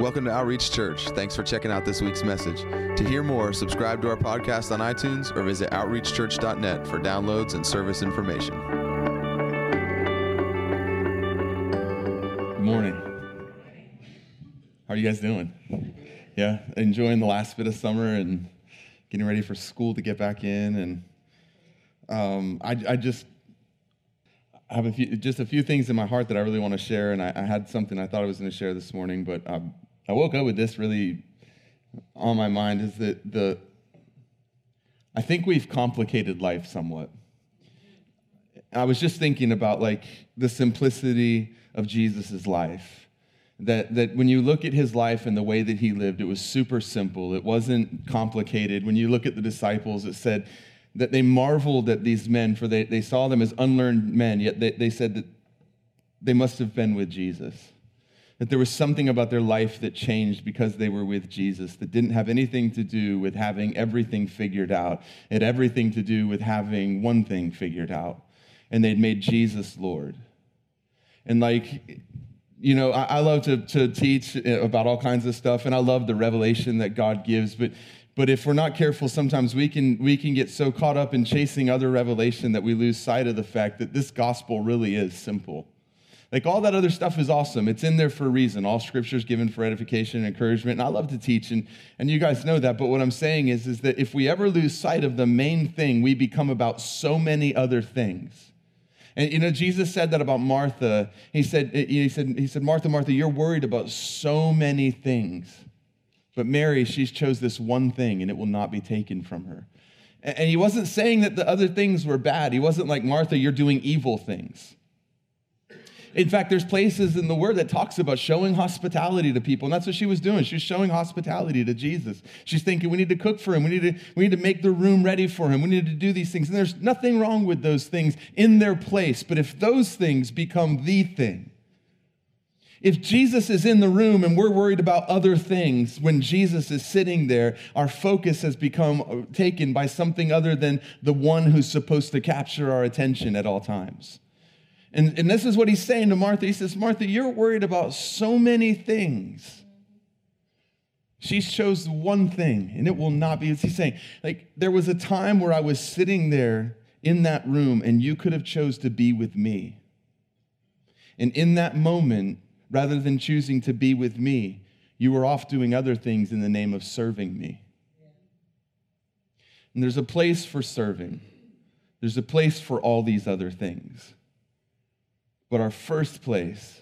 Welcome to Outreach Church. Thanks for checking out this week's message. To hear more, subscribe to our podcast on iTunes or visit outreachchurch.net for downloads and service information. Good morning. How are you guys doing? Yeah, enjoying the last bit of summer and getting ready for school to get back in. And um, I, I, just have a few, just a few things in my heart that I really want to share. And I, I had something I thought I was going to share this morning, but um, I woke up with this really on my mind is that the I think we've complicated life somewhat. I was just thinking about like the simplicity of Jesus' life. That, that when you look at his life and the way that he lived, it was super simple. It wasn't complicated. When you look at the disciples, it said that they marveled at these men, for they, they saw them as unlearned men, yet they, they said that they must have been with Jesus that there was something about their life that changed because they were with Jesus that didn't have anything to do with having everything figured out. It had everything to do with having one thing figured out. And they'd made Jesus Lord. And like, you know, I, I love to, to teach about all kinds of stuff, and I love the revelation that God gives, but but if we're not careful, sometimes we can, we can get so caught up in chasing other revelation that we lose sight of the fact that this gospel really is simple. Like all that other stuff is awesome. It's in there for a reason. All scripture is given for edification and encouragement. And I love to teach, and, and you guys know that. But what I'm saying is, is that if we ever lose sight of the main thing, we become about so many other things. And you know, Jesus said that about Martha. He said, he said, he said, Martha, Martha, you're worried about so many things. But Mary, she's chose this one thing, and it will not be taken from her. And he wasn't saying that the other things were bad. He wasn't like, Martha, you're doing evil things. In fact, there's places in the word that talks about showing hospitality to people, and that's what she was doing. She was showing hospitality to Jesus. She's thinking, we need to cook for him. We need to, we need to make the room ready for him. We need to do these things. And there's nothing wrong with those things in their place. But if those things become the thing, if Jesus is in the room and we're worried about other things, when Jesus is sitting there, our focus has become taken by something other than the one who's supposed to capture our attention at all times. And, and this is what he's saying to Martha. He says, Martha, you're worried about so many things. She chose one thing, and it will not be. As he's saying, like, there was a time where I was sitting there in that room, and you could have chose to be with me. And in that moment, rather than choosing to be with me, you were off doing other things in the name of serving me. And there's a place for serving. There's a place for all these other things. But our first place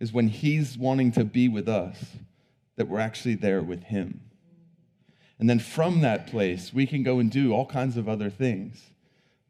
is when He's wanting to be with us, that we're actually there with Him. And then from that place, we can go and do all kinds of other things.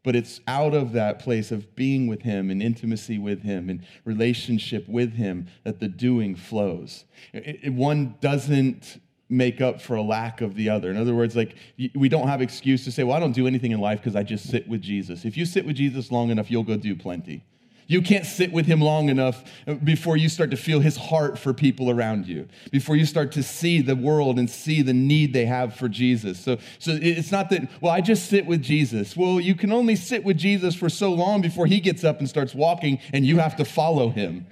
But it's out of that place of being with Him and intimacy with Him and relationship with Him that the doing flows. It, it, one doesn't make up for a lack of the other. In other words, like we don't have excuse to say, well, I don't do anything in life because I just sit with Jesus. If you sit with Jesus long enough, you'll go do plenty. You can't sit with him long enough before you start to feel his heart for people around you, before you start to see the world and see the need they have for Jesus. So, so it's not that, well, I just sit with Jesus. Well, you can only sit with Jesus for so long before he gets up and starts walking and you have to follow him.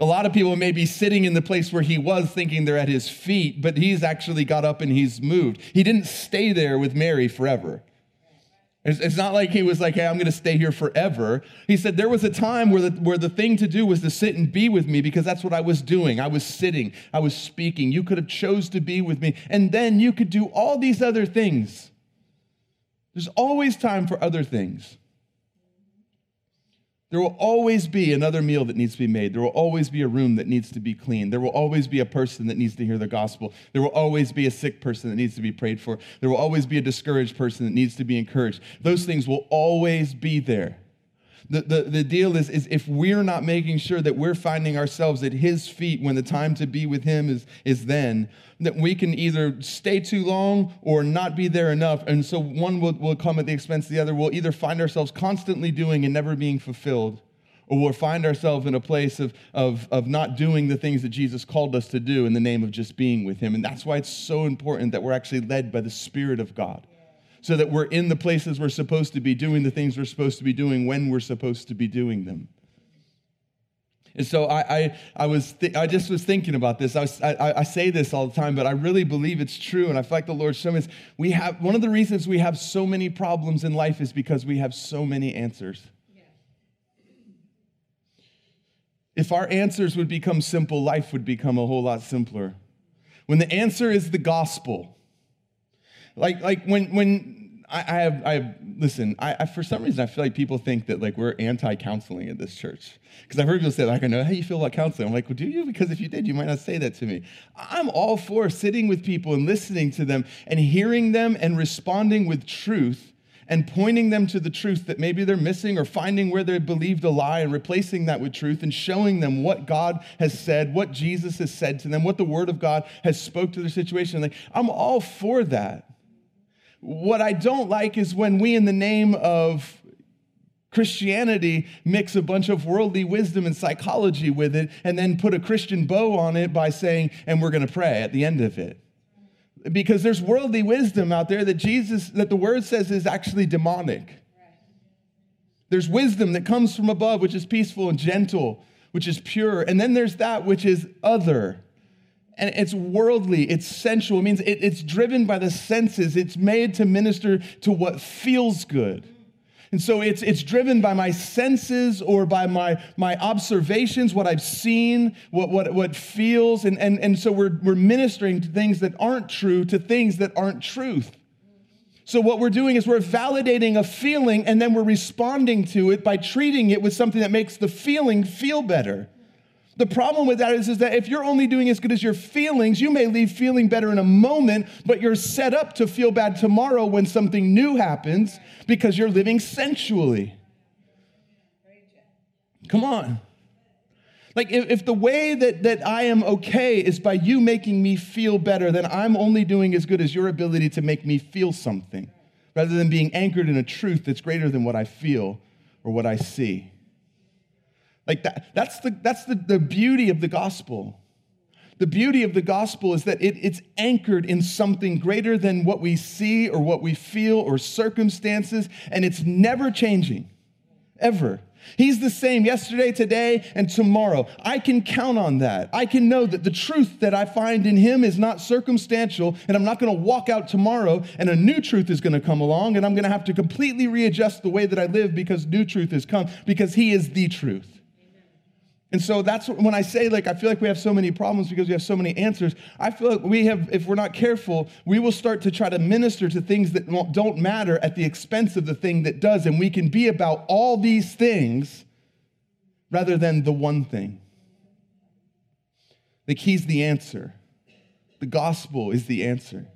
A lot of people may be sitting in the place where he was thinking they're at his feet, but he's actually got up and he's moved. He didn't stay there with Mary forever. It's, not like he was like, hey, I'm going to stay here forever. He said, there was a time where the, where the thing to do was to sit and be with me because that's what I was doing. I was sitting, I was speaking. You could have chose to be with me. And then you could do all these other things. There's always time for other things. There will always be another meal that needs to be made. There will always be a room that needs to be cleaned. There will always be a person that needs to hear the gospel. There will always be a sick person that needs to be prayed for. There will always be a discouraged person that needs to be encouraged. Those things will always be there. The, the, the deal is, is if we're not making sure that we're finding ourselves at his feet when the time to be with him is, is then, that we can either stay too long or not be there enough. And so one will, will come at the expense of the other. We'll either find ourselves constantly doing and never being fulfilled, or we'll find ourselves in a place of, of, of not doing the things that Jesus called us to do in the name of just being with him. And that's why it's so important that we're actually led by the Spirit of God so that we're in the places we're supposed to be doing the things we're supposed to be doing when we're supposed to be doing them. And so I, I, I was, th- I just was thinking about this. I, was, I, I say this all the time, but I really believe it's true. And I feel like the Lord showed me this. We have, one of the reasons we have so many problems in life is because we have so many answers. If our answers would become simple, life would become a whole lot simpler. When the answer is the gospel, like, like when, when I, I have, I listen, I, I, for some reason, I feel like people think that like we're anti-counseling at this church. Because I've heard people say, like, I know how you feel about counseling. I'm like, well, do you? Because if you did, you might not say that to me. I'm all for sitting with people and listening to them and hearing them and responding with truth and pointing them to the truth that maybe they're missing or finding where they believed a lie and replacing that with truth and showing them what God has said, what Jesus has said to them, what the word of God has spoke to their situation. Like, I'm all for that. What I don't like is when we, in the name of Christianity, mix a bunch of worldly wisdom and psychology with it and then put a Christian bow on it by saying, and we're going to pray at the end of it. Because there's worldly wisdom out there that Jesus, that the word says is actually demonic. There's wisdom that comes from above, which is peaceful and gentle, which is pure. And then there's that which is other and it's worldly, it's sensual. It means it, it's driven by the senses, it's made to minister to what feels good. And so it's, it's driven by my senses or by my, my observations, what I've seen, what, what, what feels. And, and, and so we're, we're ministering to things that aren't true, to things that aren't truth. So, what we're doing is we're validating a feeling and then we're responding to it by treating it with something that makes the feeling feel better. The problem with that is, is that if you're only doing as good as your feelings, you may leave feeling better in a moment, but you're set up to feel bad tomorrow when something new happens because you're living sensually. Come on. Like, if, if the way that, that I am okay is by you making me feel better, then I'm only doing as good as your ability to make me feel something rather than being anchored in a truth that's greater than what I feel or what I see. Like that, that's the, that's the, the beauty of the gospel. The beauty of the gospel is that it, it's anchored in something greater than what we see or what we feel or circumstances, and it's never changing, ever. He's the same yesterday, today, and tomorrow. I can count on that. I can know that the truth that I find in Him is not circumstantial, and I'm not going to walk out tomorrow and a new truth is going to come along, and I'm going to have to completely readjust the way that I live because new truth has come, because He is the truth. And so that's when I say, like, I feel like we have so many problems because we have so many answers. I feel like we have, if we're not careful, we will start to try to minister to things that don't matter at the expense of the thing that does. And we can be about all these things rather than the one thing. Like, He's the answer. The gospel is the answer.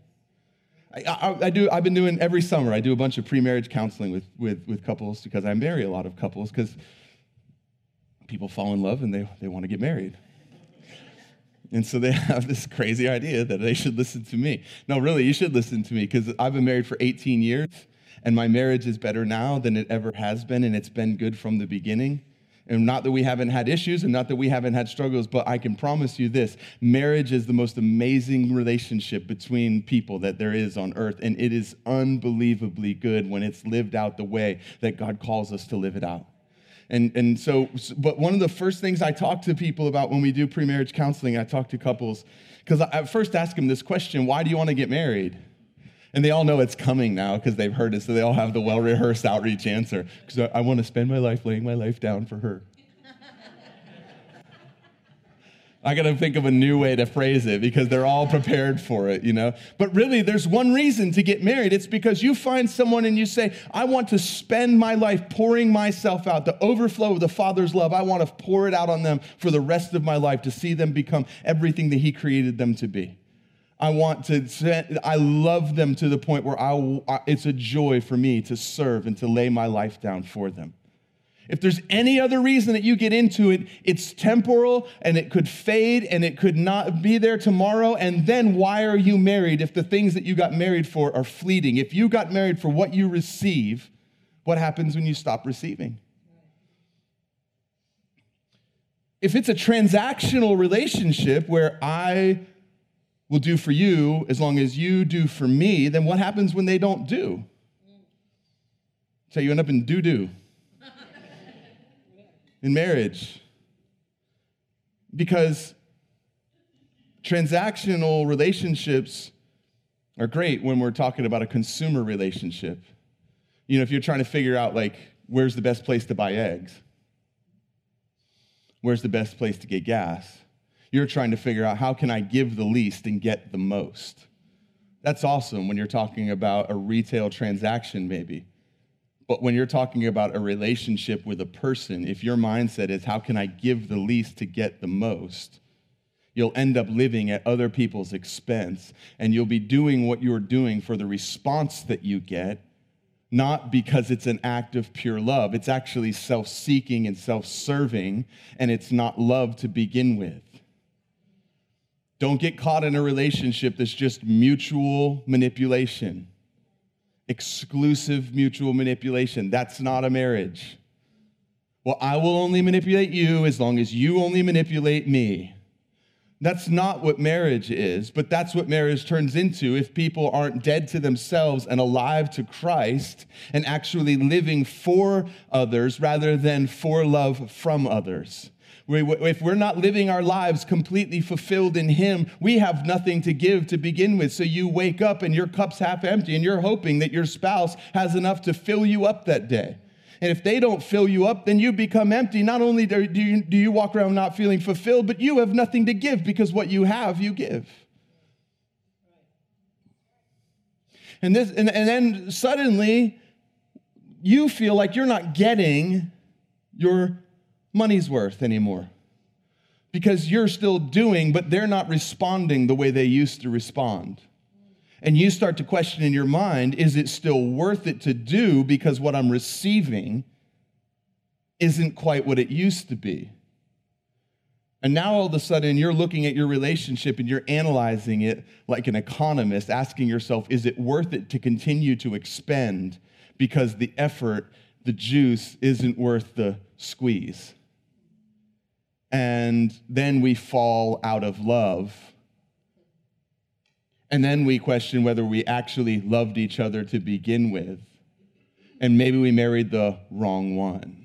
I, I, I, do, I've been doing every summer, I do a bunch of pre marriage counseling with, with, with couples because I marry a lot of couples because people fall in love and they, they want to get married. And so they have this crazy idea that they should listen to me. No, really, you should listen to me because I've been married for 18 years and my marriage is better now than it ever has been, and it's been good from the beginning. And not that we haven't had issues and not that we haven't had struggles, but I can promise you this marriage is the most amazing relationship between people that there is on earth. And it is unbelievably good when it's lived out the way that God calls us to live it out. And, and so, but one of the first things I talk to people about when we do pre-marriage counseling, I talk to couples, because I first ask them this question, why do you want to get married? And they all know it's coming now because they've heard it, so they all have the well-rehearsed outreach answer. Because I, I want to spend my life laying my life down for her. I got to think of a new way to phrase it because they're all prepared for it, you know? But really, there's one reason to get married. It's because you find someone and you say, I want to spend my life pouring myself out, the overflow of the Father's love. I want to pour it out on them for the rest of my life to see them become everything that He created them to be. I want to, I love them to the point where I, it's a joy for me to serve and to lay my life down for them. If there's any other reason that you get into it, it's temporal and it could fade and it could not be there tomorrow. And then why are you married if the things that you got married for are fleeting? If you got married for what you receive, what happens when you stop receiving? If it's a transactional relationship where I will do for you as long as you do for me, then what happens when they don't do? So you end up in doo doo in marriage. Because transactional relationships are great when we're talking about a consumer relationship. You know, if you're trying to figure out, like, where's the best place to buy eggs? Where's the best place to get gas? You're trying to figure out how can I give the least and get the most? That's awesome when you're talking about a retail transaction, maybe. But when you're talking about a relationship with a person, if your mindset is how can I give the least to get the most, you'll end up living at other people's expense and you'll be doing what you're doing for the response that you get, not because it's an act of pure love. It's actually self seeking and self serving, and it's not love to begin with. Don't get caught in a relationship that's just mutual manipulation exclusive mutual manipulation. That's not a marriage. Well, I will only manipulate you as long as you only manipulate me. That's not what marriage is, but that's what marriage turns into if people aren't dead to themselves and alive to Christ and actually living for others rather than for love from others. If we're not living our lives completely fulfilled in Him, we have nothing to give to begin with. So you wake up and your cup's half empty and you're hoping that your spouse has enough to fill you up that day. And if they don't fill you up, then you become empty. Not only do you, do you walk around not feeling fulfilled, but you have nothing to give because what you have, you give. And, this, and, and then suddenly, you feel like you're not getting your money's worth anymore because you're still doing, but they're not responding the way they used to respond. And you start to question in your mind is it still worth it to do because what I'm receiving isn't quite what it used to be? And now all of a sudden you're looking at your relationship and you're analyzing it like an economist, asking yourself, is it worth it to continue to expend because the effort, the juice, isn't worth the squeeze? And then we fall out of love. And then we question whether we actually loved each other to begin with. And maybe we married the wrong one.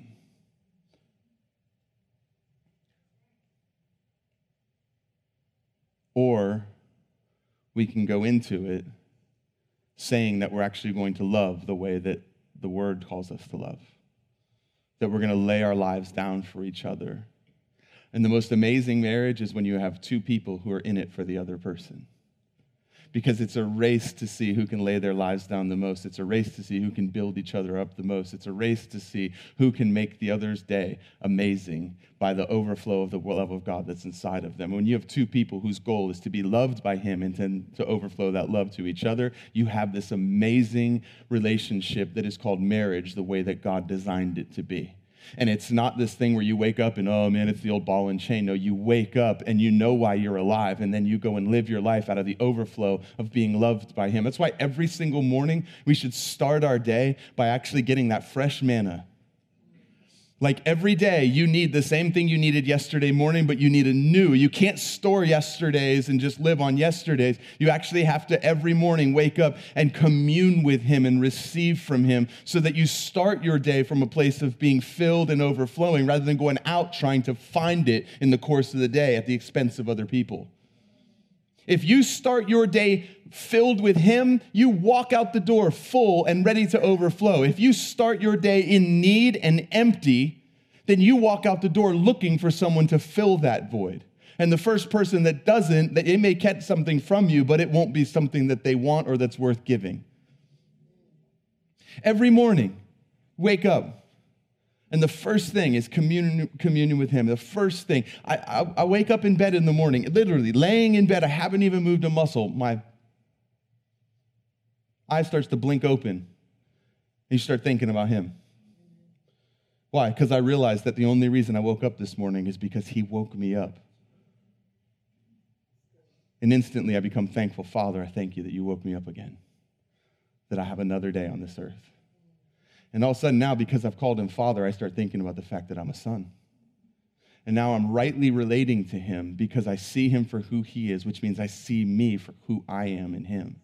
Or we can go into it saying that we're actually going to love the way that the word calls us to love, that we're going to lay our lives down for each other and the most amazing marriage is when you have two people who are in it for the other person. Because it's a race to see who can lay their lives down the most. It's a race to see who can build each other up the most. It's a race to see who can make the other's day amazing by the overflow of the love of God that's inside of them. When you have two people whose goal is to be loved by Him and to, to overflow that love to each other, you have this amazing relationship that is called marriage the way that God designed it to be. And it's not this thing where you wake up and, oh man, it's the old ball and chain. No, you wake up and you know why you're alive, and then you go and live your life out of the overflow of being loved by Him. That's why every single morning we should start our day by actually getting that fresh manna like every day, you need the same thing you needed yesterday morning, but you need a new. You can't store yesterday's and just live on yesterday's. You actually have to every morning wake up and commune with Him and receive from Him so that you start your day from a place of being filled and overflowing rather than going out trying to find it in the course of the day at the expense of other people. If you start your day filled with Him, you walk out the door full and ready to overflow. If you start your day in need and empty, then you walk out the door looking for someone to fill that void. And the first person that doesn't, that it may catch something from you, but it won't be something that they want or that's worth giving. Every morning, wake up. And the first thing is communion, communion with Him. The first thing, I, I, I, wake up in bed in the morning, literally laying in bed, I haven't even moved a muscle. My eye starts to blink open. And you start thinking about Him. Why? Because I realized that the only reason I woke up this morning is because He woke me up. And instantly I become thankful. Father, I thank you that you woke me up again, that I have another day on this earth. And all of a sudden, now, because I've called him Father, I start thinking about the fact that I'm a son. And now I'm rightly relating to him because I see him for who he is, which means I see me for who I am in him.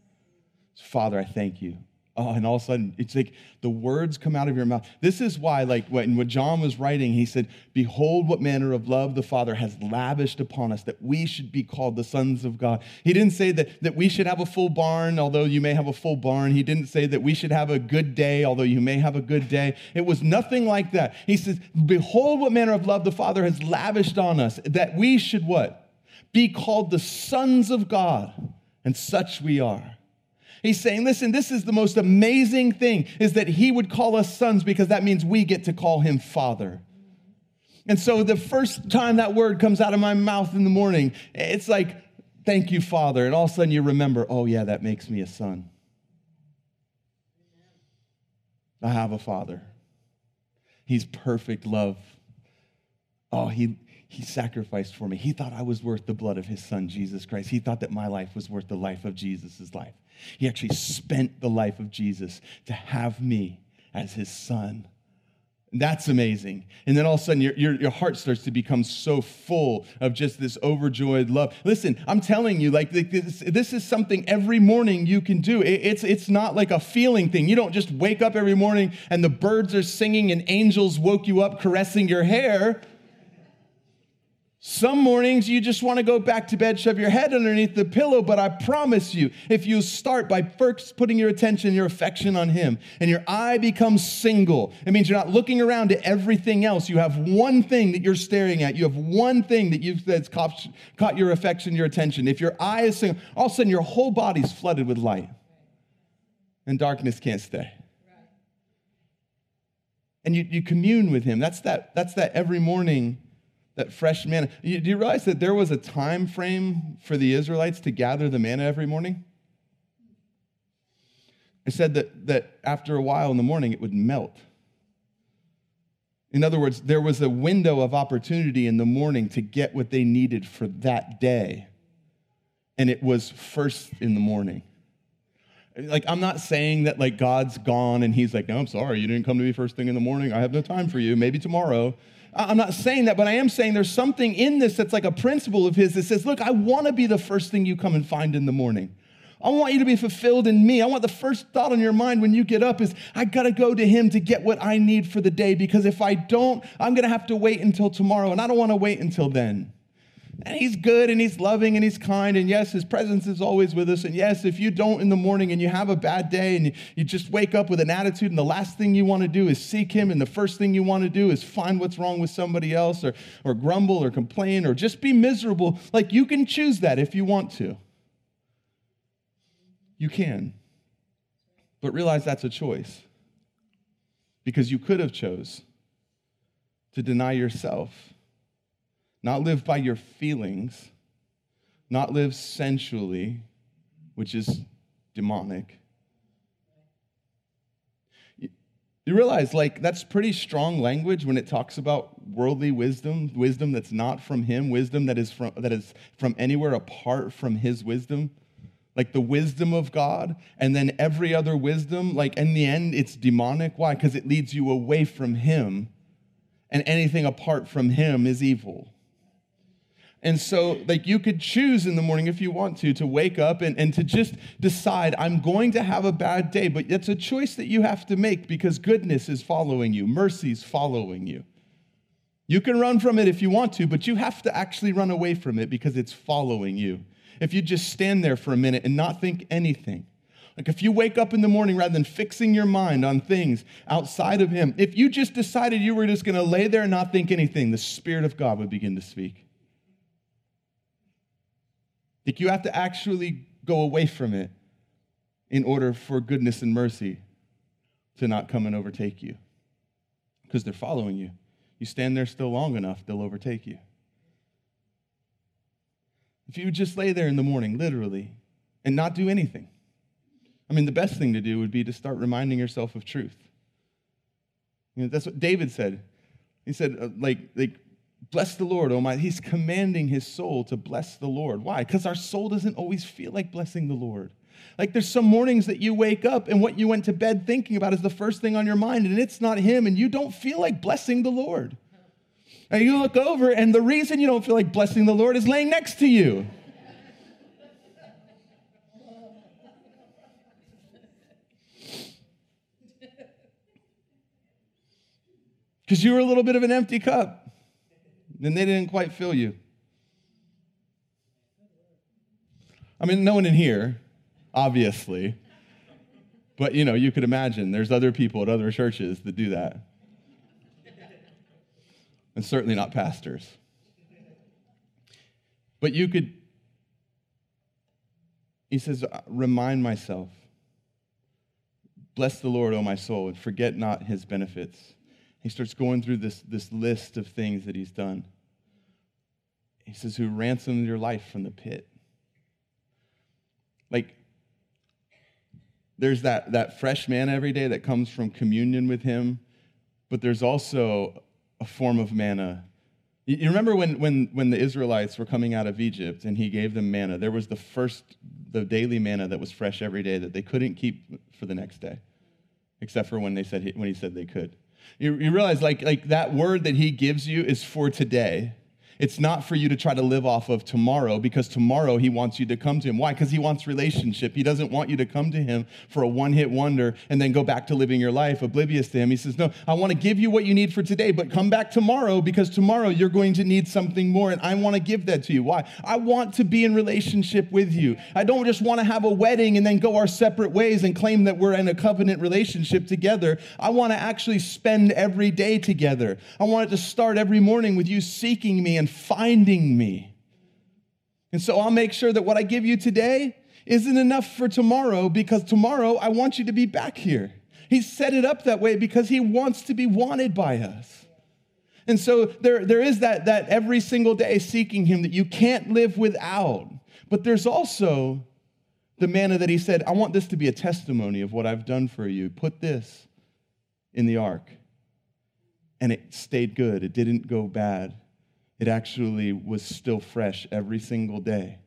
So, Father, I thank you Oh, and all of a sudden, it's like the words come out of your mouth. This is why, like, when, when John was writing, he said, Behold, what manner of love the Father has lavished upon us, that we should be called the sons of God. He didn't say that, that we should have a full barn, although you may have a full barn. He didn't say that we should have a good day, although you may have a good day. It was nothing like that. He says, Behold, what manner of love the Father has lavished on us, that we should what? Be called the sons of God. And such we are. He's saying, listen, this is the most amazing thing is that he would call us sons because that means we get to call him father. And so the first time that word comes out of my mouth in the morning, it's like, thank you, Father. And all of a sudden you remember, oh, yeah, that makes me a son. I have a father. He's perfect love. Oh, he, he sacrificed for me. He thought I was worth the blood of his son, Jesus Christ. He thought that my life was worth the life of Jesus' life. He actually spent the life of Jesus to have me as his son. That's amazing. And then all of a sudden, your, your, your, heart starts to become so full of just this overjoyed love. Listen, I'm telling you, like this, this is something every morning you can do. It, it's, it's not like a feeling thing. You don't just wake up every morning and the birds are singing and angels woke you up caressing your hair. Some mornings you just want to go back to bed, shove your head underneath the pillow, but I promise you, if you start by first putting your attention, your affection on Him, and your eye becomes single, it means you're not looking around at everything else. You have one thing that you're staring at. You have one thing that you've that's caught, caught your affection, your attention. If your eye is single, all of a sudden your whole body's flooded with light, and darkness can't stay. And you, you commune with Him. That's that, that's that every morning that fresh manna. Do you realize that there was a time frame for the Israelites to gather the manna every morning? It said that, that after a while in the morning it would melt. In other words, there was a window of opportunity in the morning to get what they needed for that day. And it was first in the morning. Like, I'm not saying that like God's gone and he's like, no, I'm sorry, you didn't come to me first thing in the morning. I have no time for you. Maybe tomorrow. I'm not saying that, but I am saying there's something in this that's like a principle of his that says, look, I want to be the first thing you come and find in the morning. I want you to be fulfilled in me. I want the first thought on your mind when you get up is, I got to go to him to get what I need for the day because if I don't, I'm going to have to wait until tomorrow, and I don't want to wait until then. And he's good and he's loving and he's kind. And yes, his presence is always with us. And yes, if you don't in the morning and you have a bad day and you just wake up with an attitude and the last thing you want to do is seek him and the first thing you want to do is find what's wrong with somebody else or, or grumble or complain or just be miserable, like you can choose that if you want to. You can. But realize that's a choice because you could have chose to deny yourself not live by your feelings, not live sensually, which is demonic. You realize, like, that's pretty strong language when it talks about worldly wisdom, wisdom that's not from Him, wisdom that is from, that is from anywhere apart from His wisdom. Like the wisdom of God, and then every other wisdom, like in the end, it's demonic. Why? Because it leads you away from Him, and anything apart from Him is evil. And so, like, you could choose in the morning if you want to, to wake up and, and to just decide, I'm going to have a bad day. But it's a choice that you have to make because goodness is following you, mercy's following you. You can run from it if you want to, but you have to actually run away from it because it's following you. If you just stand there for a minute and not think anything, like if you wake up in the morning rather than fixing your mind on things outside of Him, if you just decided you were just going to lay there and not think anything, the Spirit of God would begin to speak. Like you have to actually go away from it in order for goodness and mercy to not come and overtake you. Because they're following you. You stand there still long enough, they'll overtake you. If you just lay there in the morning, literally, and not do anything. I mean, the best thing to do would be to start reminding yourself of truth. You know, that's what David said. He said, uh, like, like Bless the Lord, oh my. He's commanding his soul to bless the Lord. Why? Because our soul doesn't always feel like blessing the Lord. Like there's some mornings that you wake up and what you went to bed thinking about is the first thing on your mind, and it's not him, and you don't feel like blessing the Lord. And you look over, and the reason you don't feel like blessing the Lord is laying next to you. Because you were a little bit of an empty cup and they didn't quite fill you. I mean, no one in here, obviously, but you know, you could imagine there's other people at other churches that do that. And certainly not pastors. But you could, he says, uh, remind myself, bless the Lord, O my soul, and forget not his benefits. He starts going through this, this list of things that he's done. He says, Who ransomed your life from the pit. Like, there's that, that fresh manna every day that comes from communion with him, but there's also a form of manna. You remember when, when, when the Israelites were coming out of Egypt and he gave them manna, there was the first, the daily manna that was fresh every day that they couldn't keep for the next day, except for when, they said, when he said they could. You, you realize, like, like that word that he gives you is for today. It's not for you to try to live off of tomorrow because tomorrow he wants you to come to him. Why? Because he wants relationship. He doesn't want you to come to him for a one hit wonder and then go back to living your life oblivious to him. He says, No, I want to give you what you need for today, but come back tomorrow because tomorrow you're going to need something more and I want to give that to you. Why? I want to be in relationship with you. I don't just want to have a wedding and then go our separate ways and claim that we're in a covenant relationship together. I want to actually spend every day together. I want it to start every morning with you seeking me and finding me. And so I'll make sure that what I give you today isn't enough for tomorrow because tomorrow I want you to be back here. He set it up that way because he wants to be wanted by us. And so there, there is that, that every single day seeking him that you can't live without. But there's also the manna that he said, I want this to be a testimony of what I've done for you. Put this in the ark. And it stayed good, it didn't go bad it actually was still fresh every single day.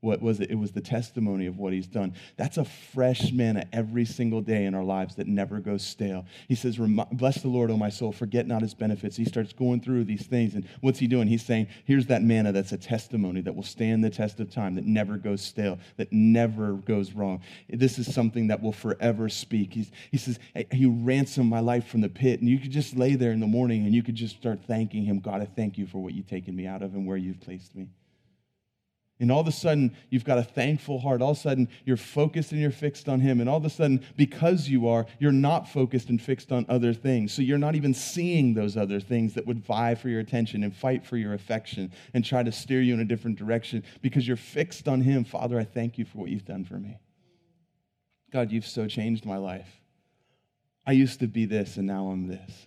What was it? It was the testimony of what he's done. That's a fresh manna every single day in our lives that never goes stale. He says, Bless the Lord, O my soul, forget not his benefits. He starts going through these things. And what's he doing? He's saying, Here's that manna that's a testimony that will stand the test of time, that never goes stale, that never goes wrong. This is something that will forever speak. He's, he says, He ransomed my life from the pit. And you could just lay there in the morning and you could just start thanking him God, I thank you for what you've taken me out of and where you've placed me. And all of a sudden, you've got a thankful heart. All of a sudden, you're focused and you're fixed on Him. And all of a sudden, because you are, you're not focused and fixed on other things. So you're not even seeing those other things that would vie for your attention and fight for your affection and try to steer you in a different direction because you're fixed on Him. Father, I thank you for what you've done for me. God, you've so changed my life. I used to be this, and now I'm this.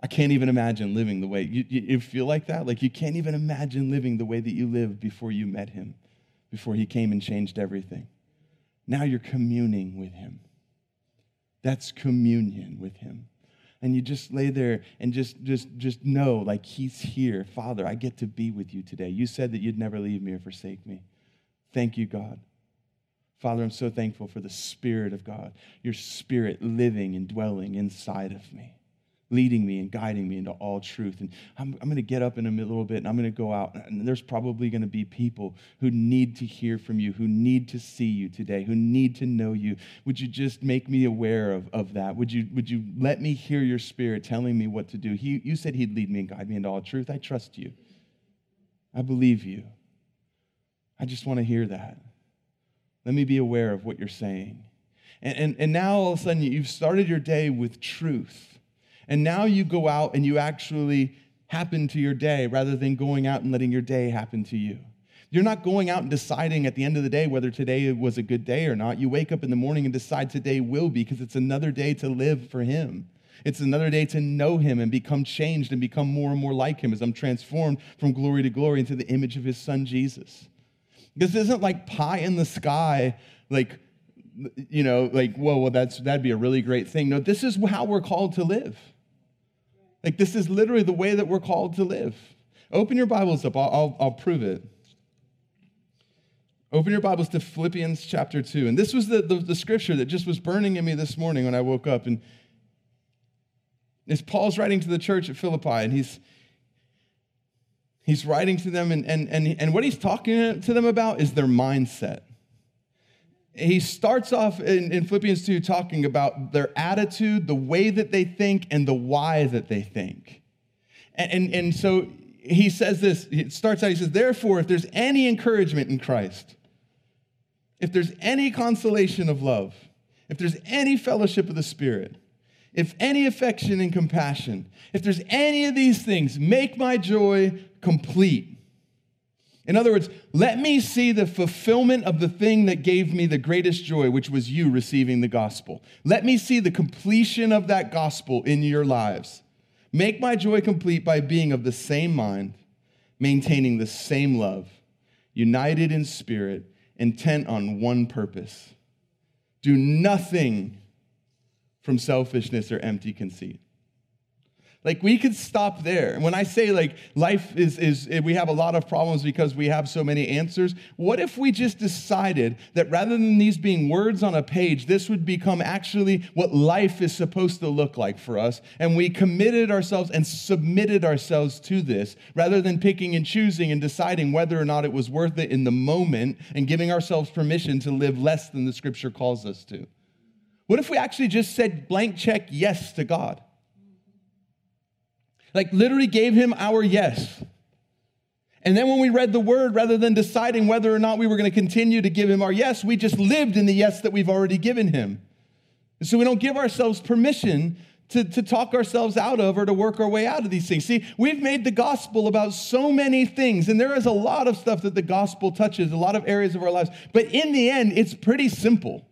I can't even imagine living the way you, you, you, feel like that. Like you can't even imagine living the way that you lived before you met him, before he came and changed everything. Now you're communing with him. That's communion with him. And you just lay there and just, just, just know, like, he's here. Father, I get to be with you today. You said that you'd never leave me or forsake me. Thank you, God. Father, I'm so thankful for the Spirit of God, your Spirit living and dwelling inside of me leading me and guiding me into all truth. And I'm, I'm going to get up in a little bit and I'm going to go out. And there's probably going to be people who need to hear from you, who need to see you today, who need to know you. Would you just make me aware of, of that? Would you, would you let me hear your spirit telling me what to do? He, you said he'd lead me and guide me into all truth. I trust you. I believe you. I just want to hear that. Let me be aware of what you're saying. And, and, and now all of a sudden you've started your day with truth and now you go out and you actually happen to your day rather than going out and letting your day happen to you. You're not going out and deciding at the end of the day whether today was a good day or not. You wake up in the morning and decide today will be because it's another day to live for Him. It's another day to know Him and become changed and become more and more like Him as I'm transformed from glory to glory into the image of His Son, Jesus. This isn't like pie in the sky, like, you know, like, whoa, well, that's, that'd be a really great thing. No, this is how we're called to live. Like, this is literally the way that we're called to live. Open your Bibles up, I'll, I'll, I'll prove it. Open your Bibles to Philippians chapter 2. And this was the, the, the, scripture that just was burning in me this morning when I woke up. And it's Paul's writing to the church at Philippi, and he's, he's writing to them, and, and, and, and what he's talking to them about is their mindset. He starts off in, in, Philippians 2 talking about their attitude, the way that they think, and the why that they think. And, and, and so he says this, it starts out, he says, Therefore, if there's any encouragement in Christ, if there's any consolation of love, if there's any fellowship of the Spirit, if any affection and compassion, if there's any of these things, make my joy complete. In other words, let me see the fulfillment of the thing that gave me the greatest joy, which was you receiving the gospel. Let me see the completion of that gospel in your lives. Make my joy complete by being of the same mind, maintaining the same love, united in spirit, intent on one purpose. Do nothing from selfishness or empty conceit. Like we could stop there. And when I say like life is, is eh, we have a lot of problems because we have so many answers, what if we just decided that rather than these being words on a page, this would become actually what life is supposed to look like for us? And we committed ourselves and submitted ourselves to this rather than picking and choosing and deciding whether or not it was worth it in the moment and giving ourselves permission to live less than the scripture calls us to. What if we actually just said blank check yes to God? Like, literally gave him our yes. And then when we read the word, rather than deciding whether or not we were going to continue to give him our yes, we just lived in the yes that we've already given him. And so we don't give ourselves permission to, to talk ourselves out of or to work our way out of these things. See, we've made the gospel about so many things, and there is a lot of stuff that the gospel touches, a lot of areas of our lives. But in the end, it's pretty simple.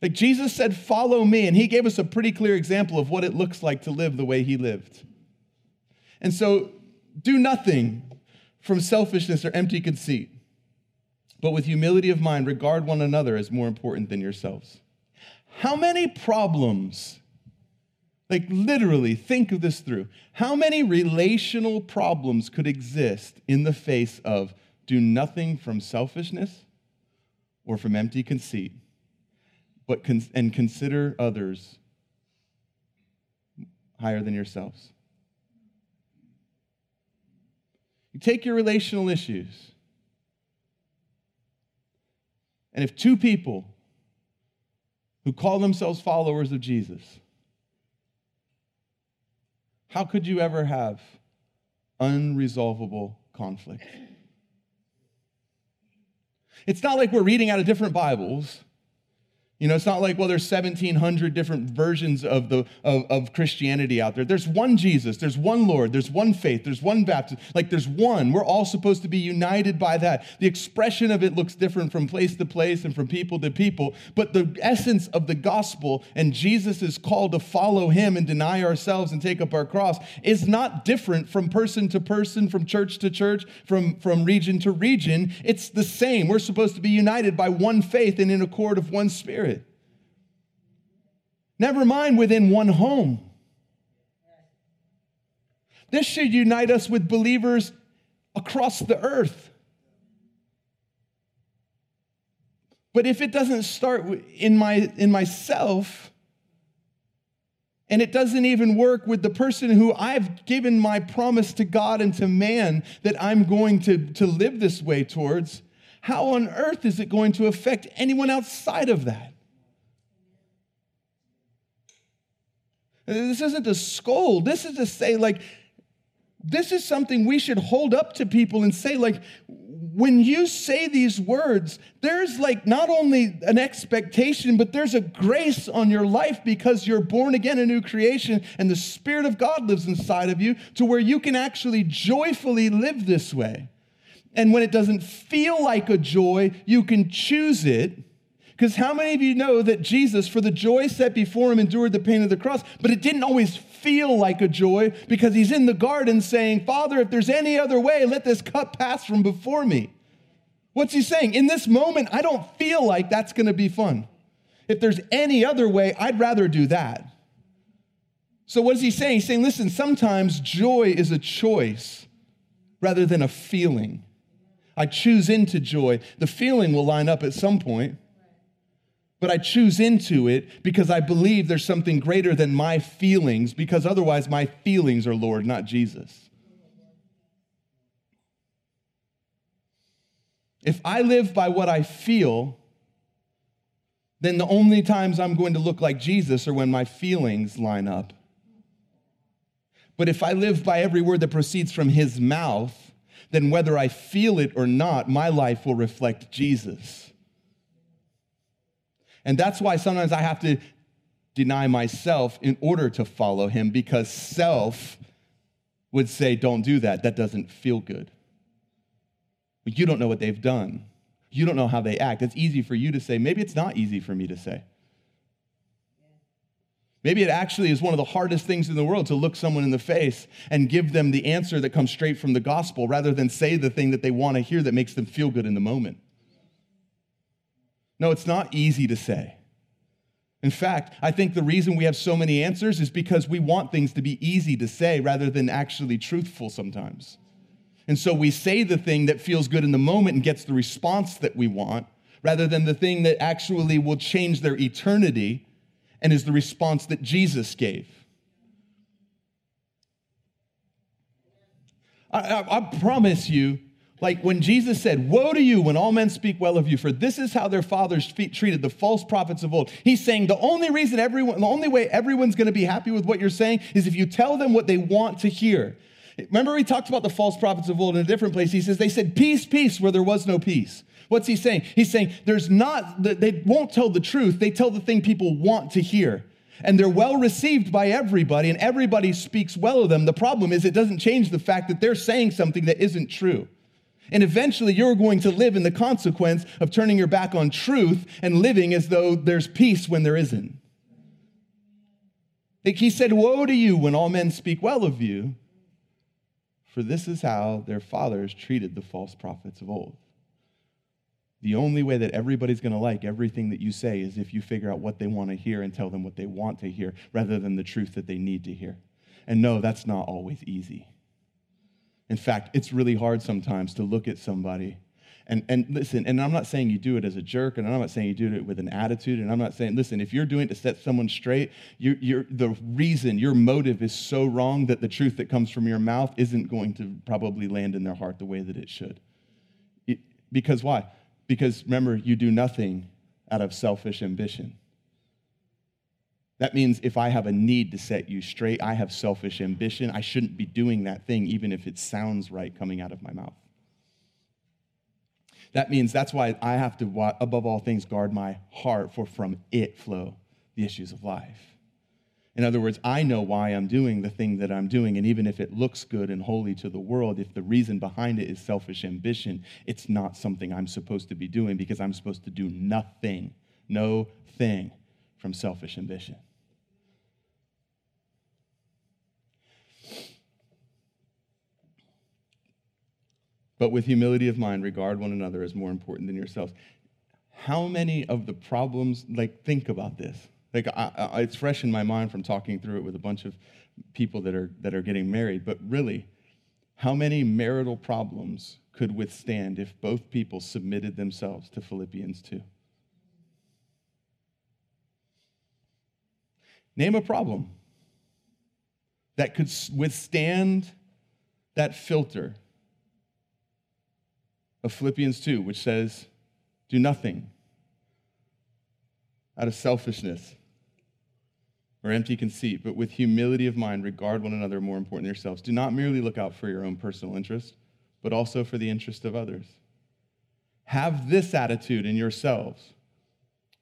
Like Jesus said, Follow me, and he gave us a pretty clear example of what it looks like to live the way he lived. And so do nothing from selfishness or empty conceit, but with humility of mind, regard one another as more important than yourselves. How many problems, like literally, think of this through. How many relational problems could exist in the face of do nothing from selfishness or from empty conceit, but con- and consider others higher than yourselves? You take your relational issues. And if two people who call themselves followers of Jesus, how could you ever have unresolvable conflict? It's not like we're reading out of different Bibles you know, it's not like, well, there's 1,700 different versions of, the, of, of, Christianity out there. There's one Jesus, there's one Lord, there's one faith, there's one baptism. Like, there's one. We're all supposed to be united by that. The expression of it looks different from place to place and from people to people, but the essence of the gospel and Jesus' call to follow him and deny ourselves and take up our cross is not different from person to person, from church to church, from, from region to region. It's the same. We're supposed to be united by one faith and in accord of one spirit. Never mind within one home. This should unite us with believers across the earth. But if it doesn't start in, my, in myself, and it doesn't even work with the person who I've given my promise to God and to man that I'm going to, to live this way towards, how on earth is it going to affect anyone outside of that? This isn't to scold. This is to say, like, this is something we should hold up to people and say, like, when you say these words, there's like not only an expectation, but there's a grace on your life because you're born again, a new creation, and the Spirit of God lives inside of you to where you can actually joyfully live this way. And when it doesn't feel like a joy, you can choose it because how many of you know that Jesus, for the joy set before him, endured the pain of the cross, but it didn't always feel like a joy because he's in the garden saying, Father, if there's any other way, let this cup pass from before me. What's he saying? In this moment, I don't feel like that's going to be fun. If there's any other way, I'd rather do that. So, what is he saying? He's saying, listen, sometimes joy is a choice rather than a feeling. I choose into joy. The feeling will line up at some point but I choose into it because I believe there's something greater than my feelings, because otherwise my feelings are Lord, not Jesus. If I live by what I feel, then the only times I'm going to look like Jesus are when my feelings line up. But if I live by every word that proceeds from his mouth, then whether I feel it or not, my life will reflect Jesus. And that's why sometimes I have to deny myself in order to follow him because self would say, Don't do that. That doesn't feel good. But you don't know what they've done. You don't know how they act. It's easy for you to say. Maybe it's not easy for me to say. Maybe it actually is one of the hardest things in the world to look someone in the face and give them the answer that comes straight from the gospel rather than say the thing that they want to hear that makes them feel good in the moment. No, it's not easy to say. In fact, I think the reason we have so many answers is because we want things to be easy to say rather than actually truthful sometimes. And so we say the thing that feels good in the moment and gets the response that we want rather than the thing that actually will change their eternity and is the response that Jesus gave. I, I, I, promise you, like when Jesus said, Woe to you when all men speak well of you, for this is how their fathers treated the false prophets of old. He's saying the only reason everyone, the only way everyone's gonna be happy with what you're saying is if you tell them what they want to hear. Remember, we talked about the false prophets of old in a different place. He says, They said, Peace, peace, where there was no peace. What's he saying? He's saying, There's not, they won't tell the truth, they tell the thing people want to hear. And they're well received by everybody, and everybody speaks well of them. The problem is, it doesn't change the fact that they're saying something that isn't true. And eventually, you're going to live in the consequence of turning your back on truth and living as though there's peace when there isn't. He said, Woe to you when all men speak well of you, for this is how their fathers treated the false prophets of old. The only way that everybody's going to like everything that you say is if you figure out what they want to hear and tell them what they want to hear rather than the truth that they need to hear. And no, that's not always easy. In fact, it's really hard sometimes to look at somebody and, and listen, and I'm not saying you do it as a jerk, and I'm not saying you do it with an attitude, and I'm not saying, listen, if you're doing it to set someone straight, you're, you're, the reason, your motive is so wrong that the truth that comes from your mouth isn't going to probably land in their heart the way that it should. It, because why? Because remember, you do nothing out of selfish ambition. That means if I have a need to set you straight, I have selfish ambition. I shouldn't be doing that thing, even if it sounds right coming out of my mouth. That means that's why I have to, above all things, guard my heart, for from it flow the issues of life. In other words, I know why I'm doing the thing that I'm doing. And even if it looks good and holy to the world, if the reason behind it is selfish ambition, it's not something I'm supposed to be doing because I'm supposed to do nothing, no thing from selfish ambition. But with humility of mind, regard one another as more important than yourselves. How many of the problems, like, think about this. Like, I, I, it's fresh in my mind from talking through it with a bunch of people that are, that are getting married. But really, how many marital problems could withstand if both people submitted themselves to Philippians 2? Name a problem that could withstand that filter of Philippians 2, which says, Do nothing out of selfishness or empty conceit, but with humility of mind, regard one another more important than yourselves. Do not merely look out for your own personal interest, but also for the interest of others. Have this attitude in yourselves,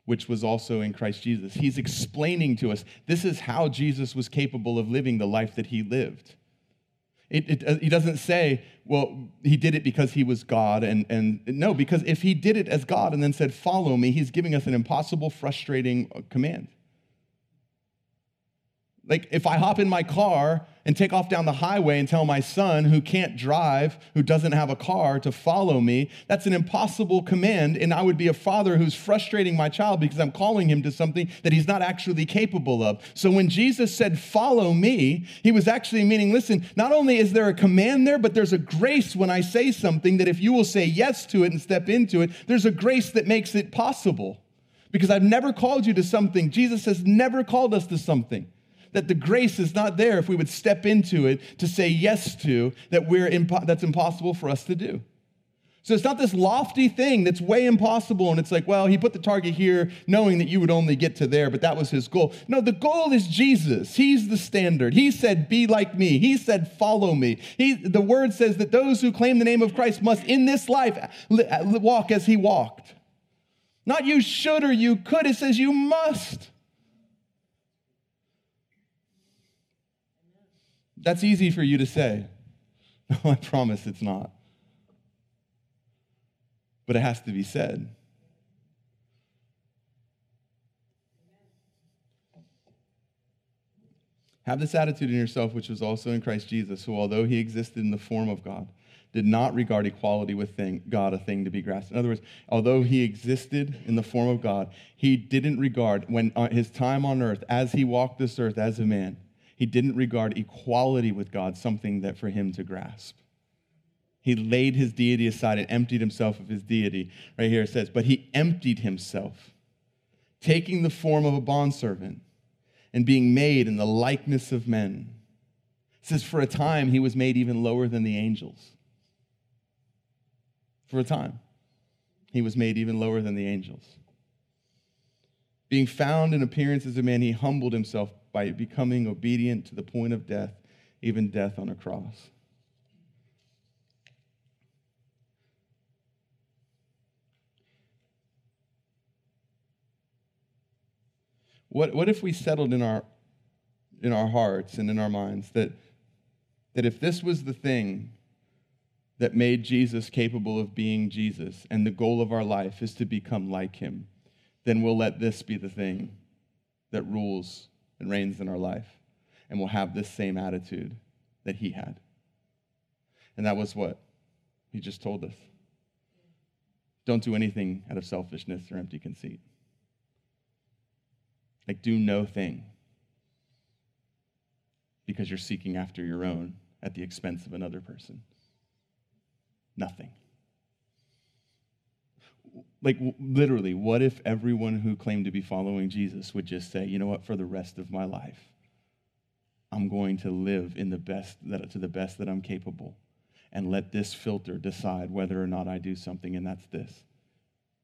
which was also in Christ Jesus. He's explaining to us this is how Jesus was capable of living the life that he lived. It, it, uh, he doesn't say, well, he did it because he was God. And, and no, because if he did it as God and then said, follow me, he's giving us an impossible, frustrating uh, command. Like if I hop in my car and take off down the highway and tell my son who can't drive, who doesn't have a car to follow me, that's an impossible command. And I would be a father who's frustrating my child because I'm calling him to something that he's not actually capable of. So when Jesus said, Follow me, he was actually meaning, listen, not only is there a command there, but there's a grace when I say something that if you will say yes to it and step into it, there's a grace that makes it possible. Because I've never called you to something. Jesus has never called us to something that the grace is not there if we would step into it to say yes to that we're impo- that's impossible for us to do. So it's not this lofty thing that's way impossible. And it's like, well, he put the target here knowing that you would only get to there, but that was his goal. No, the goal is Jesus. He's the standard. He said, be like me. He said, follow me. He, the word says that those who claim the name of Christ must in this life walk as he walked. Not you should or you could. It says you must. That's easy for you to say. No, I promise it's not but it has to be said. Have this attitude in yourself, which was also in Christ Jesus, who, although he existed in the form of God, did not regard equality with thing, God a thing to be grasped. In other words, although he existed in the form of God, he didn't regard, when uh, his time on earth, as he walked this earth as a man, he didn't regard equality with God something that for him to grasp. He laid his deity aside and emptied himself of his deity. Right here it says, But he emptied himself, taking the form of a bondservant and being made in the likeness of men. It says, For a time he was made even lower than the angels. For a time, he was made even lower than the angels. Being found in appearance as a man, he humbled himself by becoming obedient to the point of death, even death on a cross. What, what if we settled in our, in our hearts and in our minds that, that if this was the thing that made Jesus capable of being Jesus and the goal of our life is to become like him, then we'll let this be the thing that rules and reigns in our life. And we'll have this same attitude that he had. And that was what he just told us. Don't do anything out of selfishness or empty conceit. Like, do no thing because you're seeking after your own at the expense of another person. Nothing. Like, literally, what if everyone who claimed to be following Jesus would just say, you know what, for the rest of my life, I'm going to live in the best that, to the best that I'm capable and let this filter decide whether or not I do something, and that's this.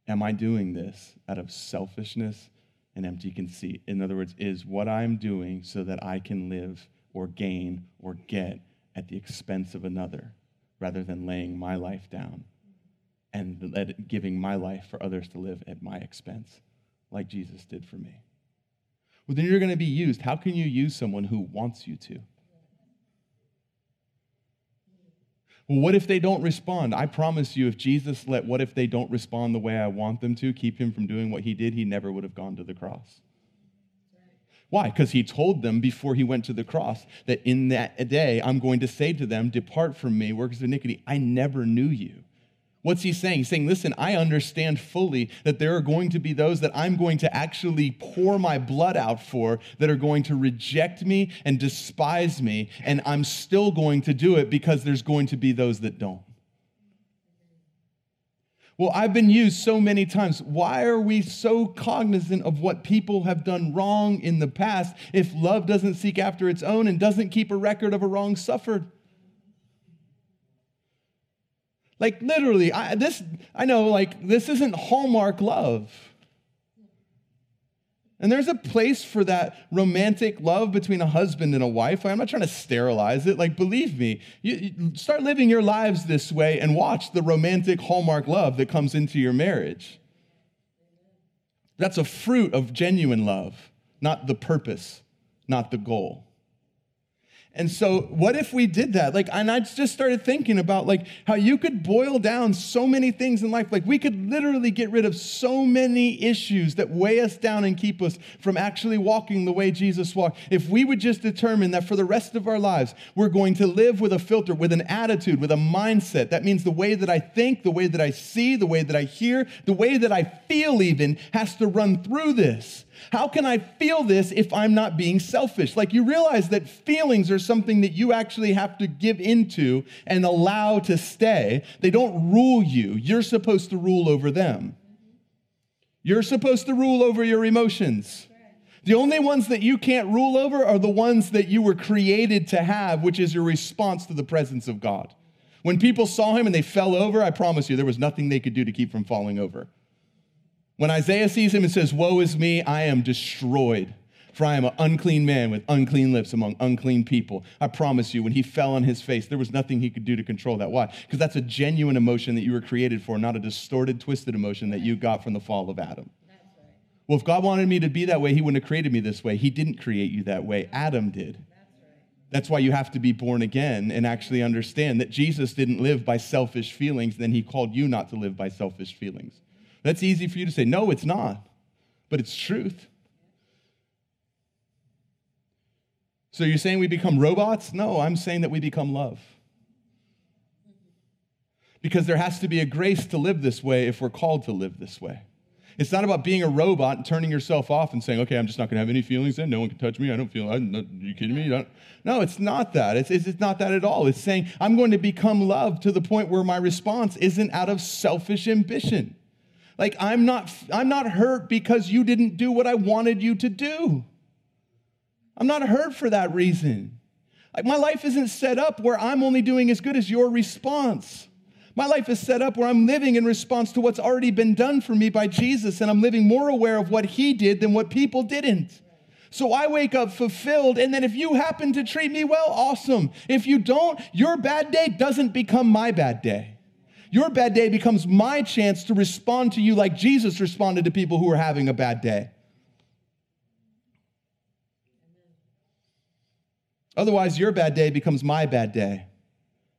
Am I doing this out of selfishness and empty conceit. In other words, is what I'm doing so that I can live or gain or get at the expense of another rather than laying my life down and giving my life for others to live at my expense, like Jesus did for me. Well, then you're going to be used. How can you use someone who wants you to? Well, what if they don't respond? I promise you, if Jesus let what if they don't respond the way I want them to keep him from doing what he did, he never would have gone to the cross. Why? Because he told them before he went to the cross that in that day I'm going to say to them, Depart from me, workers of iniquity. I never knew you. What's he saying? He's saying, listen, I understand fully that there are going to be those that I'm going to actually pour my blood out for that are going to reject me and despise me, and I'm still going to do it because there's going to be those that don't. Well, I've been used so many times. Why are we so cognizant of what people have done wrong in the past if love doesn't seek after its own and doesn't keep a record of a wrong suffered? Like literally, I, this I know like this isn't Hallmark love. And there's a place for that romantic love between a husband and a wife. I'm not trying to sterilize it. Like, believe me, you, you start living your lives this way and watch the romantic Hallmark love that comes into your marriage. That's a fruit of genuine love, not the purpose, not the goal. And so, what if we did that? Like, and I just started thinking about like how you could boil down so many things in life. Like, we could literally get rid of so many issues that weigh us down and keep us from actually walking the way Jesus walked. If we would just determine that for the rest of our lives, we're going to live with a filter, with an attitude, with a mindset. That means the way that I think, the way that I see, the way that I hear, the way that I feel, even has to run through this. How can I feel this if I'm not being selfish? Like you realize that feelings are something that you actually have to give into and allow to stay. They don't rule you, you're supposed to rule over them. You're supposed to rule over your emotions. The only ones that you can't rule over are the ones that you were created to have, which is your response to the presence of God. When people saw him and they fell over, I promise you, there was nothing they could do to keep from falling over. When Isaiah sees him and says, Woe is me, I am destroyed. For I am an unclean man with unclean lips among unclean people. I promise you, when he fell on his face, there was nothing he could do to control that. Why? Because that's a genuine emotion that you were created for, not a distorted, twisted emotion that you got from the fall of Adam. Well, if God wanted me to be that way, he wouldn't have created me this way. He didn't create you that way, Adam did. That's why you have to be born again and actually understand that Jesus didn't live by selfish feelings, then he called you not to live by selfish feelings. That's easy for you to say. No, it's not, but it's truth. So you're saying we become robots? No, I'm saying that we become love. Because there has to be a grace to live this way if we're called to live this way. It's not about being a robot and turning yourself off and saying, okay, I'm just not going to have any feelings then. No one can touch me. I don't feel, I'm not, you kidding me? No, it's not that. It's, it's not that at all. It's saying, I'm going to become love to the point where my response isn't out of selfish ambition. Like, I'm not, I'm not hurt because you didn't do what I wanted you to do. I'm not hurt for that reason. Like, my life isn't set up where I'm only doing as good as your response. My life is set up where I'm living in response to what's already been done for me by Jesus, and I'm living more aware of what He did than what people didn't. So I wake up fulfilled, and then if you happen to treat me well, awesome. If you don't, your bad day doesn't become my bad day. Your bad day becomes my chance to respond to you like Jesus responded to people who were having a bad day. Otherwise, your bad day becomes my bad day.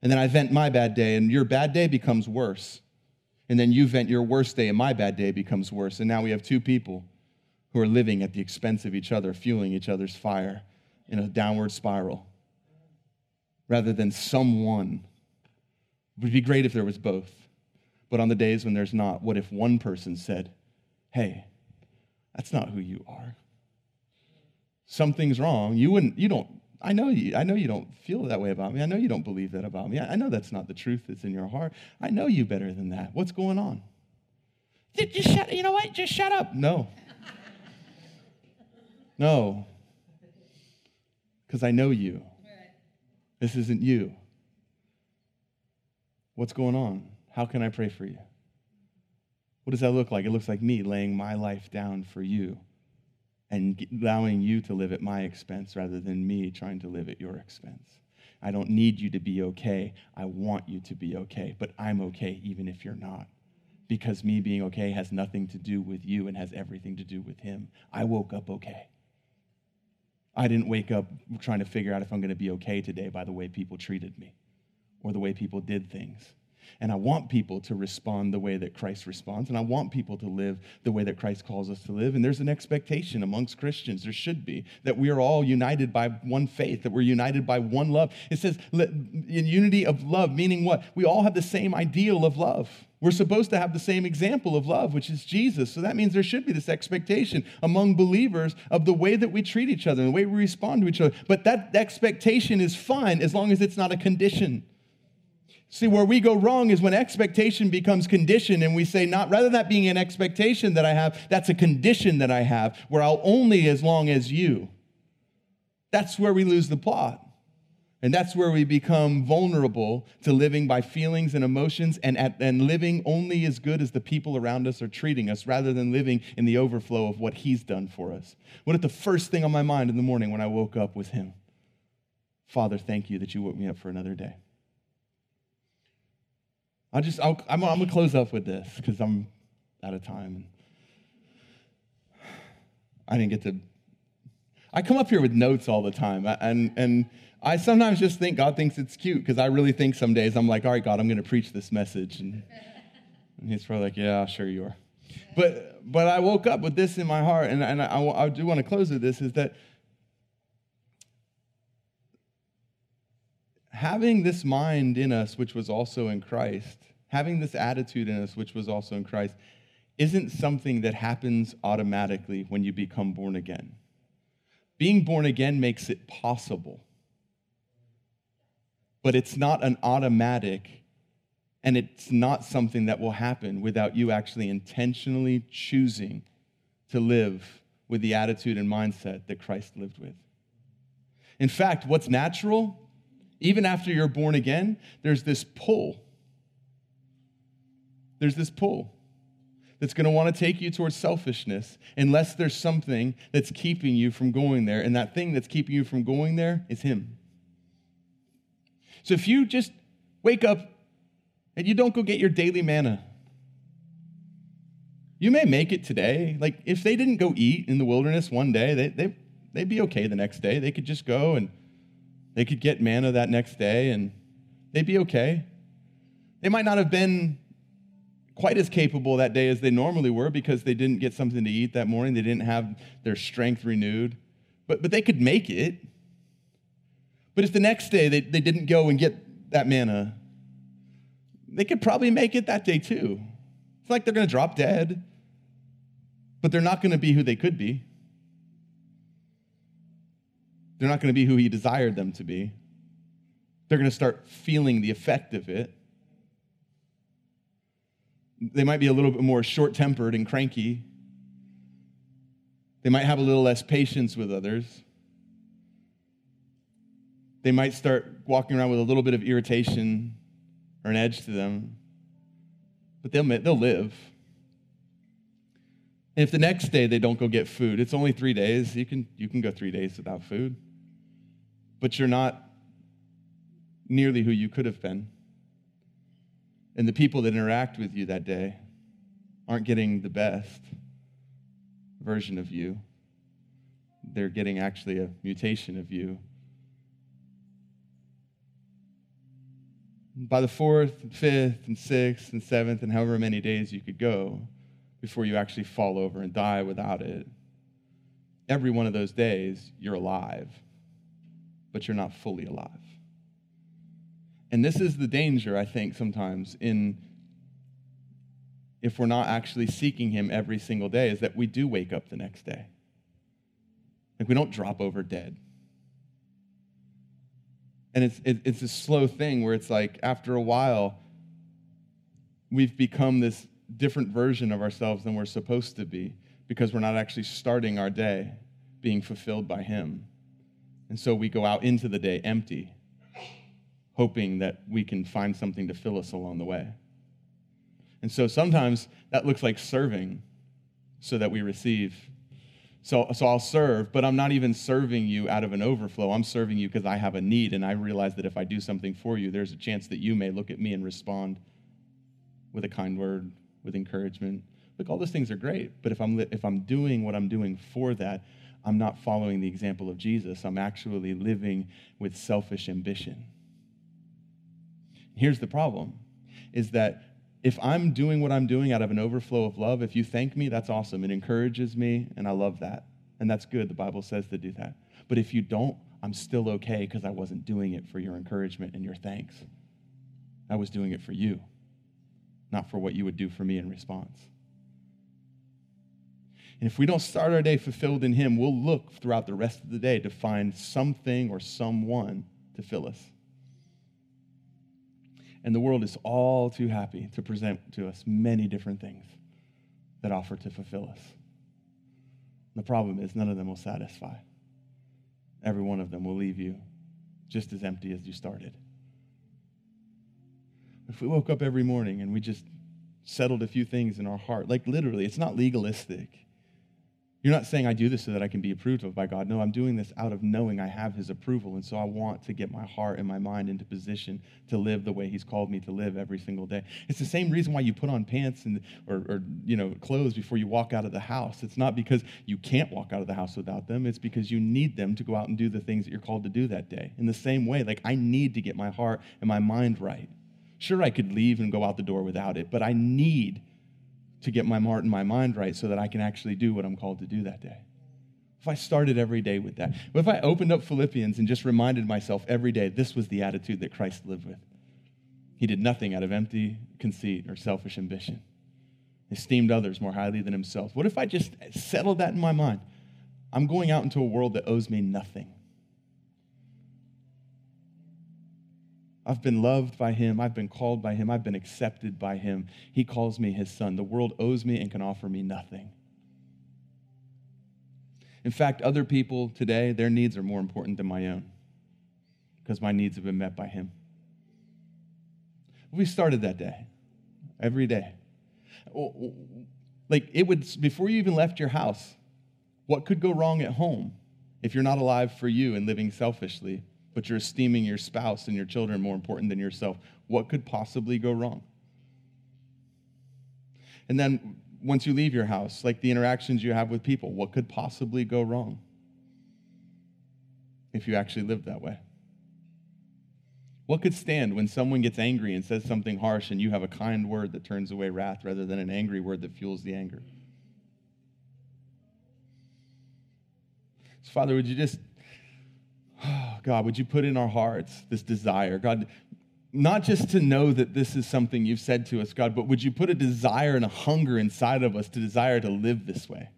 And then I vent my bad day, and your bad day becomes worse. And then you vent your worst day, and my bad day becomes worse. And now we have two people who are living at the expense of each other, fueling each other's fire in a downward spiral. Rather than someone. It would be great if there was both. But on the days when there's not, what if one person said, Hey, that's not who you are? Something's wrong. You wouldn't, you don't I know you. I know you don't feel that way about me. I know you don't believe that about me. I know that's not the truth that's in your heart. I know you better than that. What's going on? Just shut. You know what? Just shut up. No. No. Because I know you. This isn't you. What's going on? How can I pray for you? What does that look like? It looks like me laying my life down for you and allowing you to live at my expense rather than me trying to live at your expense. I don't need you to be okay. I want you to be okay, but I'm okay even if you're not. Because me being okay has nothing to do with you and has everything to do with him. I woke up okay. I didn't wake up trying to figure out if I'm going to be okay today by the way people treated me or the way people did things. And I want people to respond the way that Christ responds. And I want people to live the way that Christ calls us to live. And there's an expectation amongst Christians, there should be, that we are all united by one faith, that we're united by one love. It says in unity of love, meaning what? We all have the same ideal of love. We're supposed to have the same example of love, which is Jesus. So that means there should be this expectation among believers of the way that we treat each other and the way we respond to each other. But that expectation is fine as long as it's not a condition. See, where we go wrong is when expectation becomes condition, and we say, not rather than that being an expectation that I have, that's a condition that I have, where I'll only as long as you. That's where we lose the plot. And that's where we become vulnerable to living by feelings and emotions and, at, and living only as good as the people around us are treating us rather than living in the overflow of what He's done for us. What if the first thing on my mind in the morning when I woke up was Him? Father, thank you that you woke me up for another day. I'll just, I'll, I'm, I'm going to close up with this because I'm out of time. I didn't get to, I come up here with notes all the time. And, and I sometimes just think God thinks it's cute because I really think some days I'm like, all right, God, I'm going to preach this message. And, and he's probably like, yeah, sure you are. But, but I woke up with this in my heart, and, and I, I do want to close with this is that having this mind in us, which was also in Christ, having this attitude in us, which was also in Christ, isn't something that happens automatically when you become born again. Being born again makes it possible, but it's not an automatic, and it's not something that will happen without you actually intentionally choosing to live with the attitude and mindset that Christ lived with. In fact, what's natural Even after you're born again, there's this pull. There's this pull that's going to want to take you towards selfishness unless there's something that's keeping you from going there. And that thing that's keeping you from going there is Him. So if you just wake up and you don't go get your daily manna, you may make it today. Like if they didn't go eat in the wilderness one day, they, they, they'd be okay the next day. They could just go and they could get manna that next day and they'd be okay. They might not have been quite as capable that day as they normally were because they didn't get something to eat that morning. They didn't have their strength renewed, but, but they could make it. But if the next day they, they didn't go and get that manna, they could probably make it that day too. It's like they're going to drop dead, but they're not going to be who they could be. They're not going to be who he desired them to be. They're going to start feeling the effect of it. They might be a little bit more short tempered and cranky. They might have a little less patience with others. They might start walking around with a little bit of irritation or an edge to them, but they'll, they'll live. And if the next day they don't go get food, it's only three days, you can, you can go three days without food, but you're not nearly who you could have been. And the people that interact with you that day aren't getting the best version of you. They're getting actually a mutation of you by the fourth, and fifth, and sixth, and seventh, and however many days you could go before you actually fall over and die without it, every one of those days, you're alive, but you're not fully alive. And this is the danger, I think, sometimes in if we're not actually seeking Him every single day, is that we do wake up the next day. Like we don't drop over dead. And it's, it's a slow thing where it's like after a while, we've become this different version of ourselves than we're supposed to be because we're not actually starting our day being fulfilled by Him. And so we go out into the day empty, hoping that we can find something to fill us along the way. And so sometimes that looks like serving so that we receive so, so I'll serve, but I'm not even serving you out of an overflow. I'm serving you because I have a need, and I realize that if I do something for you, there's a chance that you may look at me and respond with a kind word, with encouragement. Look, all those things are great, but if I'm, if I'm doing what I'm doing for that, I'm not following the example of Jesus. I'm actually living with selfish ambition. Here's the problem is that if I'm doing what I'm doing out of an overflow of love, if you thank me, that's awesome. It encourages me, and I love that. And that's good. The Bible says to do that. But if you don't, I'm still okay because I wasn't doing it for your encouragement and your thanks. I was doing it for you, not for what you would do for me in response. And if we don't start our day fulfilled in Him, we'll look throughout the rest of the day to find something or someone to fill us. And the world is all too happy to present to us many different things that offer to fulfill us. The problem is, none of them will satisfy. Every one of them will leave you just as empty as you started. If we woke up every morning and we just settled a few things in our heart, like literally, it's not legalistic. You're not saying, I do this so that I can be approved of by God. No, I'm doing this out of knowing I have His approval. And so I want to get my heart and my mind into position to live the way He's called me to live every single day. It's the same reason why you put on pants and, or, or you know, clothes before you walk out of the house. It's not because you can't walk out of the house without them, it's because you need them to go out and do the things that you're called to do that day. In the same way, like I need to get my heart and my mind right. Sure, I could leave and go out the door without it, but I need to get my heart and my mind right so that I can actually do what I'm called to do that day. If I started every day with that, if I opened up Philippians and just reminded myself every day this was the attitude that Christ lived with, he did nothing out of empty conceit or selfish ambition. Esteemed others more highly than himself. What if I just settled that in my mind? I'm going out into a world that owes me nothing. I've been loved by him. I've been called by him. I've been accepted by him. He calls me his son. The world owes me and can offer me nothing. In fact, other people today, their needs are more important than my own. because my needs have been met by Him. We started that day, every day. Like it would, before you even left your house, what could go wrong at home if you're not alive for you and living selfishly, but you're esteeming your spouse and your children more important than yourself? What could possibly go wrong? And then once you leave your house, like the interactions you have with people, what could possibly go wrong if you actually lived that way? What could stand when someone gets angry and says something harsh and you have a kind word that turns away wrath rather than an angry word that fuels the anger? So, Father, would you just, God, would you put in our hearts this desire? God, not just to know that this is something you've said to us, God, but would you put a desire and a hunger inside of us to desire to live this way?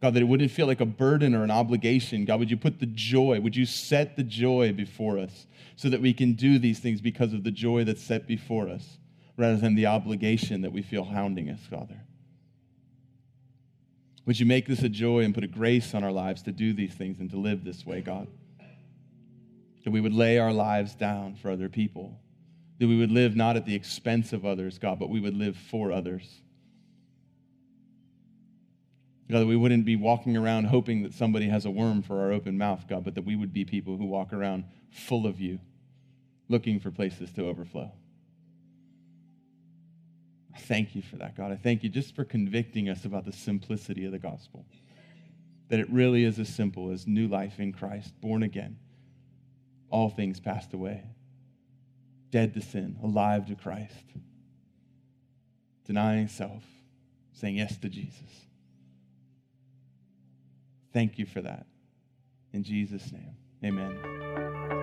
God, that it wouldn't feel like a burden or an obligation. God, would you put the joy, would you set the joy before us so that we can do these things because of the joy that's set before us rather than the obligation that we feel hounding us, Father? Would you make this a joy and put a grace on our lives to do these things and to live this way, God? That we would lay our lives down for other people that we would live not at the expense of others, God, but we would live for others. God, that we wouldn't be walking around hoping that somebody has a worm for our open mouth, God, but that we would be people who walk around full of you, looking for places to overflow. I thank you for that, God. I thank you just for convicting us about the simplicity of the gospel. That it really is as simple as new life in Christ, born again, all things passed away dead to sin, alive to Christ, denying self, saying yes to Jesus. Thank you for that. In Jesus' name, amen.